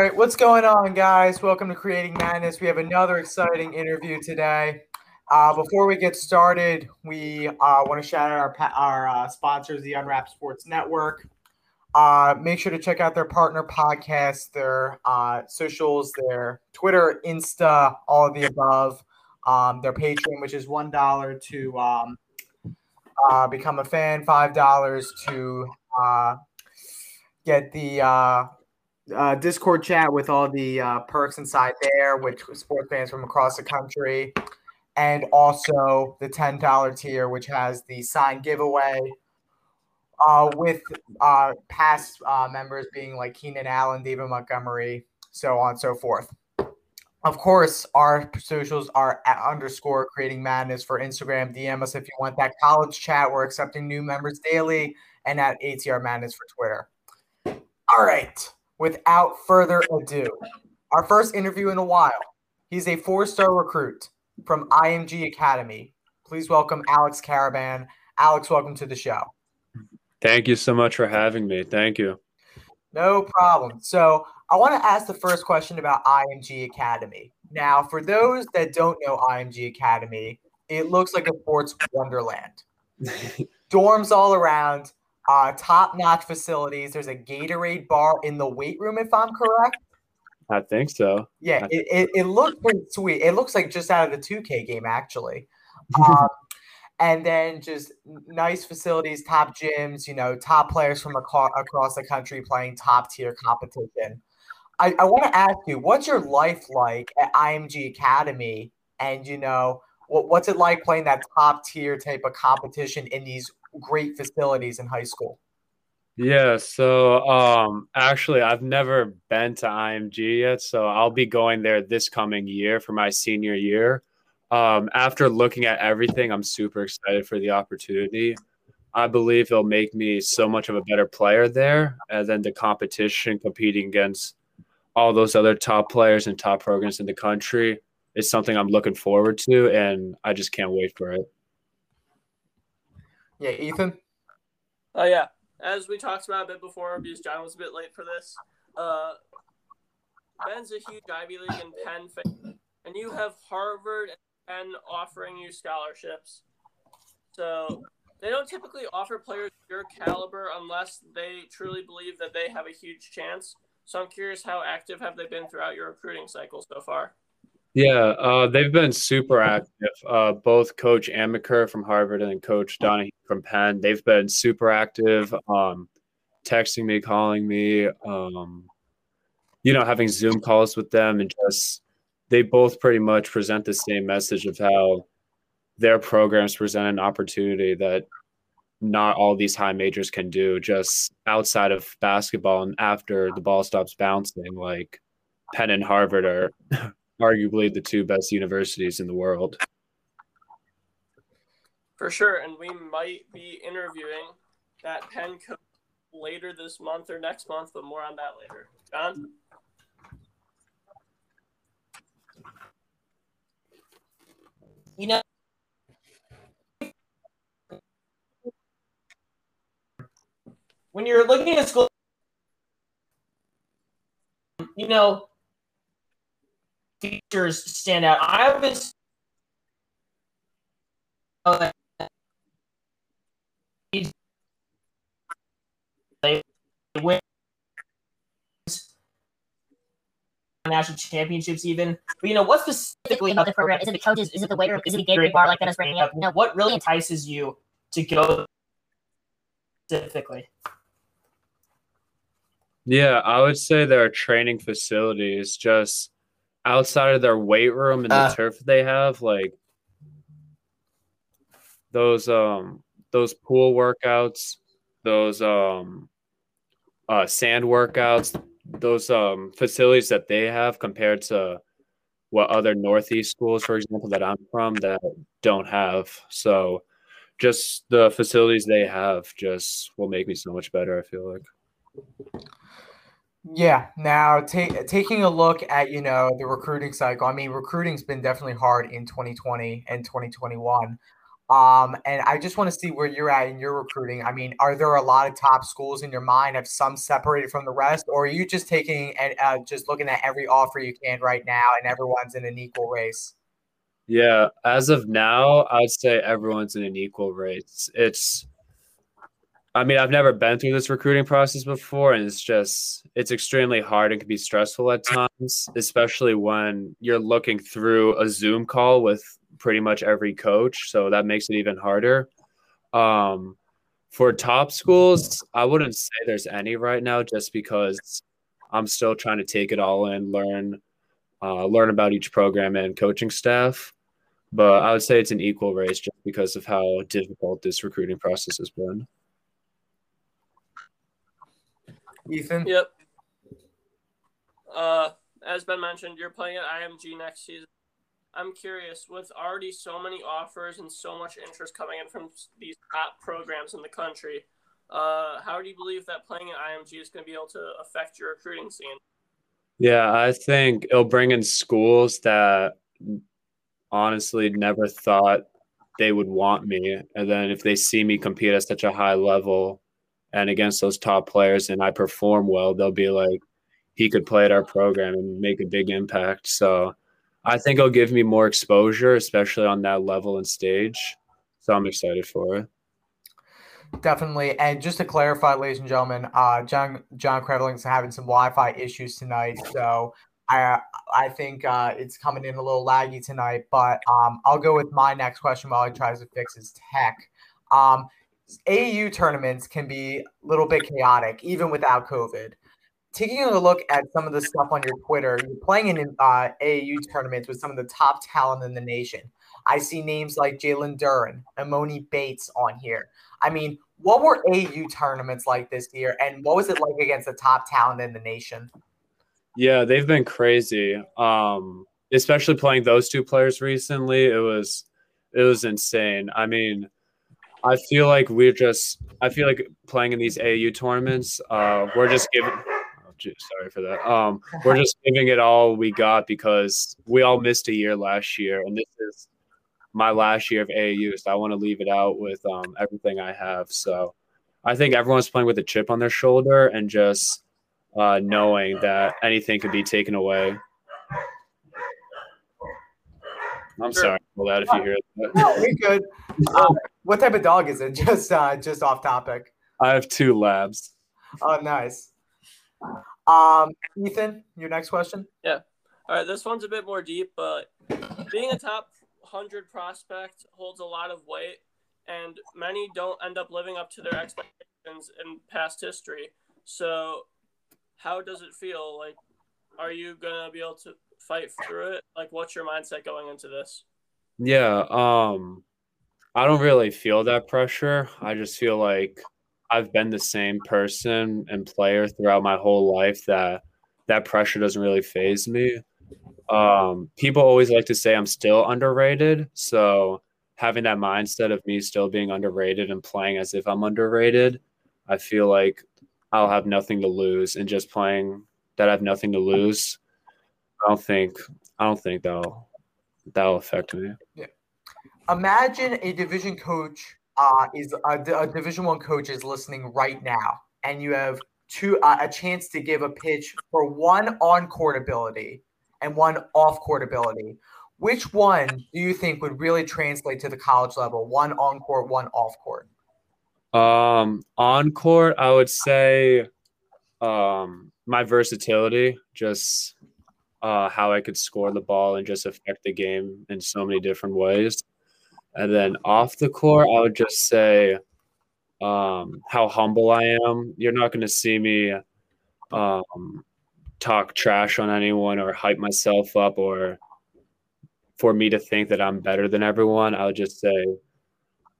right, what's going on, guys? Welcome to Creating Madness. We have another exciting interview today. Uh, before we get started, we uh, want to shout out our our uh, sponsors, the Unwrapped Sports Network. Uh, make sure to check out their partner podcasts, their uh, socials, their Twitter, Insta, all of the above. Um, their Patreon, which is one dollar to um, uh, become a fan, five dollars to get the uh, Discord chat with all the uh, perks inside there, which sports fans from across the country, and also the ten dollar tier, which has the sign giveaway. Uh, with uh, past uh, members being like Keenan Allen, David Montgomery, so on and so forth. Of course, our socials are at underscore creating madness for Instagram. DM us if you want that college chat. We're accepting new members daily, and at ATR Madness for Twitter. All right without further ado, our first interview in a while. He's a four star recruit from IMG Academy. Please welcome Alex Karaban. Alex, welcome to the show. Thank you so much for having me. Thank you. No problem. So, I want to ask the first question about IMG Academy. Now, for those that don't know IMG Academy, it looks like a sports wonderland. Dorms all around, uh, top notch facilities. There's a Gatorade bar in the weight room, if I'm correct. I think so. Yeah, it, it, it looks pretty sweet. It looks like just out of the 2K game, actually. Um, and then just nice facilities, top gyms, you know, top players from across the country playing top tier competition. I, I want to ask you, what's your life like at IMG Academy? And, you know, what, what's it like playing that top tier type of competition in these great facilities in high school? Yeah, so um actually I've never been to IMG yet, so I'll be going there this coming year for my senior year. Um after looking at everything, I'm super excited for the opportunity. I believe it'll make me so much of a better player there and then the competition competing against all those other top players and top programs in the country is something I'm looking forward to and I just can't wait for it. Yeah, Ethan. Oh uh, yeah, as we talked about a bit before, because John was a bit late for this. Uh, Ben's a huge Ivy League and Penn fan, and you have Harvard and Penn offering you scholarships. So they don't typically offer players your caliber unless they truly believe that they have a huge chance. So I'm curious, how active have they been throughout your recruiting cycle so far? Yeah, uh, they've been super active. Uh, both Coach Amaker from Harvard and Coach Donahue from Penn. They've been super active, um, texting me, calling me, um, you know, having Zoom calls with them, and just they both pretty much present the same message of how their programs present an opportunity that not all these high majors can do just outside of basketball and after the ball stops bouncing like penn and harvard are arguably the two best universities in the world. For sure, and we might be interviewing that Penn coach later this month or next month, but more on that later. John? You know, when you're looking at school, you know, features stand out. I've been oh, they win national championships even. But you know, what specifically about the program? Is it the coaches? Is it the weight room? Is it the Gatorade bar like that is bringing up? You know, what really entices you to go specifically? Yeah, I would say their training facilities just outside of their weight room and the uh, turf they have, like those um those pool workouts, those um uh sand workouts, those um facilities that they have compared to what other northeast schools, for example, that I'm from that don't have. So just the facilities they have just will make me so much better, I feel like. Yeah. Now, ta- taking a look at you know the recruiting cycle. I mean, recruiting's been definitely hard in 2020 and 2021. Um, and I just want to see where you're at in your recruiting. I mean, are there a lot of top schools in your mind? Have some separated from the rest, or are you just taking and uh, just looking at every offer you can right now, and everyone's in an equal race? Yeah, as of now, I'd say everyone's in an equal race. It's, I mean, I've never been through this recruiting process before, and it's just, it's extremely hard and can be stressful at times, especially when you're looking through a Zoom call with pretty much every coach. So that makes it even harder. Um, for top schools, I wouldn't say there's any right now just because I'm still trying to take it all in, learn, uh, learn about each program and coaching staff. But I would say it's an equal race just because of how difficult this recruiting process has been. Ethan? Yep. Uh, as Ben mentioned, you're playing at IMG next season. I'm curious, with already so many offers and so much interest coming in from these top programs in the country, uh, how do you believe that playing at IMG is going to be able to affect your recruiting scene? Yeah, I think it'll bring in schools that honestly never thought they would want me. And then if they see me compete at such a high level and against those top players and I perform well, they'll be like, he could play at our program and make a big impact. So I think it'll give me more exposure, especially on that level and stage. So I'm excited for it. Definitely. And just to clarify, ladies and gentlemen, uh, John John Krevling's having some Wi-Fi issues tonight, so I I think uh, it's coming in a little laggy tonight. But um, I'll go with my next question while he tries to fix his tech. Um, AAU tournaments can be a little bit chaotic, even without COVID taking a look at some of the stuff on your Twitter, you're playing in uh, AAU tournaments with some of the top talent in the nation. I see names like Jalen Duren, Emoni Bates on here. I mean, what were AAU tournaments like this year, and what was it like against the top talent in the nation? Yeah, they've been crazy. Um, especially playing those two players recently, it was it was insane. I mean, I feel like we're just I feel like playing in these AAU tournaments, uh, we're just giving sorry for that. Um, we're just giving it all we got because we all missed a year last year, and this is my last year of AAU, so I want to leave it out with um, everything I have. So I think everyone's playing with a chip on their shoulder and just uh, knowing that anything could be taken away. I'm sure. sorry for that if you hear that. No, we good. Uh, what type of dog is it? Just uh, just off topic. I have two labs. Oh, nice. Um, Ethan, your next question. Yeah. All right. This one's a bit more deep, but being a top hundred prospect holds a lot of weight, and many don't end up living up to their expectations in past history. So, how does it feel? Like, are you gonna be able to fight through it? Like, what's your mindset going into this? Yeah. Um, I don't really feel that pressure. I just feel like I've been the same person and player throughout my whole life that that pressure doesn't really phase me. Um, people always like to say I'm still underrated. So having that mindset of me still being underrated and playing as if I'm underrated, I feel like I'll have nothing to lose and just playing that I have nothing to lose. I don't think I don't think that'll that'll affect me. Yeah. Imagine a division coach uh, is a, a Division One coach is listening right now, and you have two uh, a chance to give a pitch for one on court ability and one off court ability. Which one do you think would really translate to the college level? One on court, one off court. Um, on court, I would say, um, my versatility, just uh, how I could score the ball and just affect the game in so many different ways. And then off the court, I would just say um, how humble I am. You're not going to see me um, talk trash on anyone or hype myself up or for me to think that I'm better than everyone. I would just say,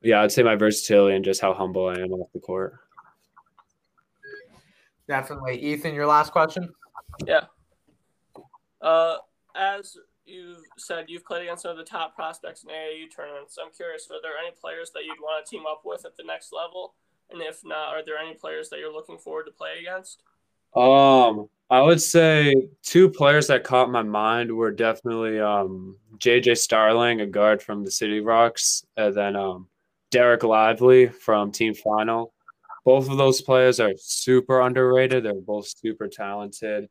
yeah, I'd say my versatility and just how humble I am off the court. Definitely. Ethan, your last question? Yeah. Uh, as you've said you've played against some of the top prospects in AAU tournaments. I'm curious, are there any players that you'd want to team up with at the next level? And if not, are there any players that you're looking forward to play against? Um, I would say two players that caught my mind were definitely um, JJ Starling, a guard from the City Rocks, and then um, Dereck Lively from Team Final. Both of those players are super underrated. They're both super talented.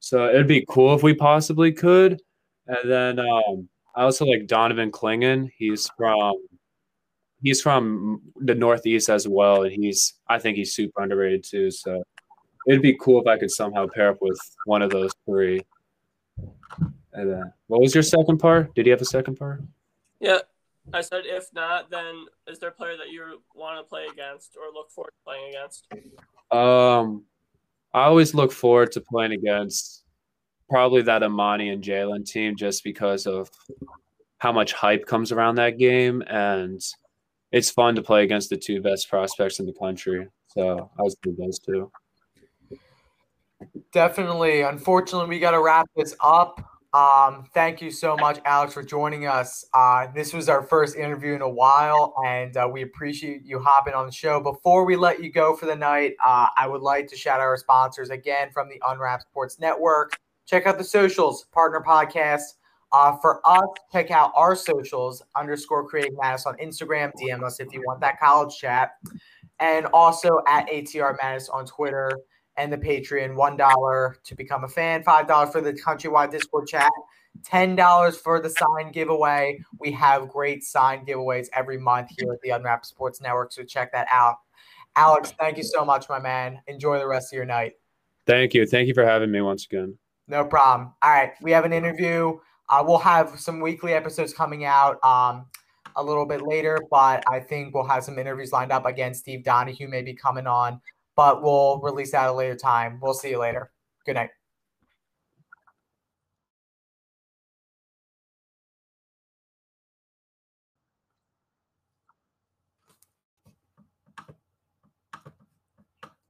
So it'd be cool if we possibly could. And then um, I also like Donovan Clingan. He's from he's from the Northeast as well, and he's I think he's super underrated too. So it'd be cool if I could somehow pair up with one of those three. And then, what was your second part? Did you have a second part? Yeah, I said if not, then is there a player that you want to play against or look forward to playing against? Um, I always look forward to playing against probably that Emoni and Jalen team just because of how much hype comes around that game and it's fun to play against the two best prospects in the country. So I was those two. Definitely. Unfortunately, we got to wrap this up. Um, thank you so much, Alex, for joining us. Uh, this was our first interview in a while, and uh, we appreciate you hopping on the show. Before we let you go for the night, uh, I would like to shout out our sponsors again from the Unwrap Sports Network. Check out the socials, partner podcast. Uh, for us, check out our socials underscore creating Madness on Instagram. DM us if you want that college chat, and also at ATR Madness on Twitter and the Patreon. One dollar to become a fan, five dollars for the countrywide Discord chat, ten dollars for the sign giveaway. We have great sign giveaways every month here at the Unwrapped Sports Network, so check that out. Alex, thank you so much, my man. Enjoy the rest of your night. Thank you. Thank you for having me once again. No problem. All right, we have an interview. Uh, we'll have some weekly episodes coming out um, a little bit later, but I think we'll have some interviews lined up. Again, Steve Donahue may be coming on but we'll release that at a later time. We'll see you later. Good night.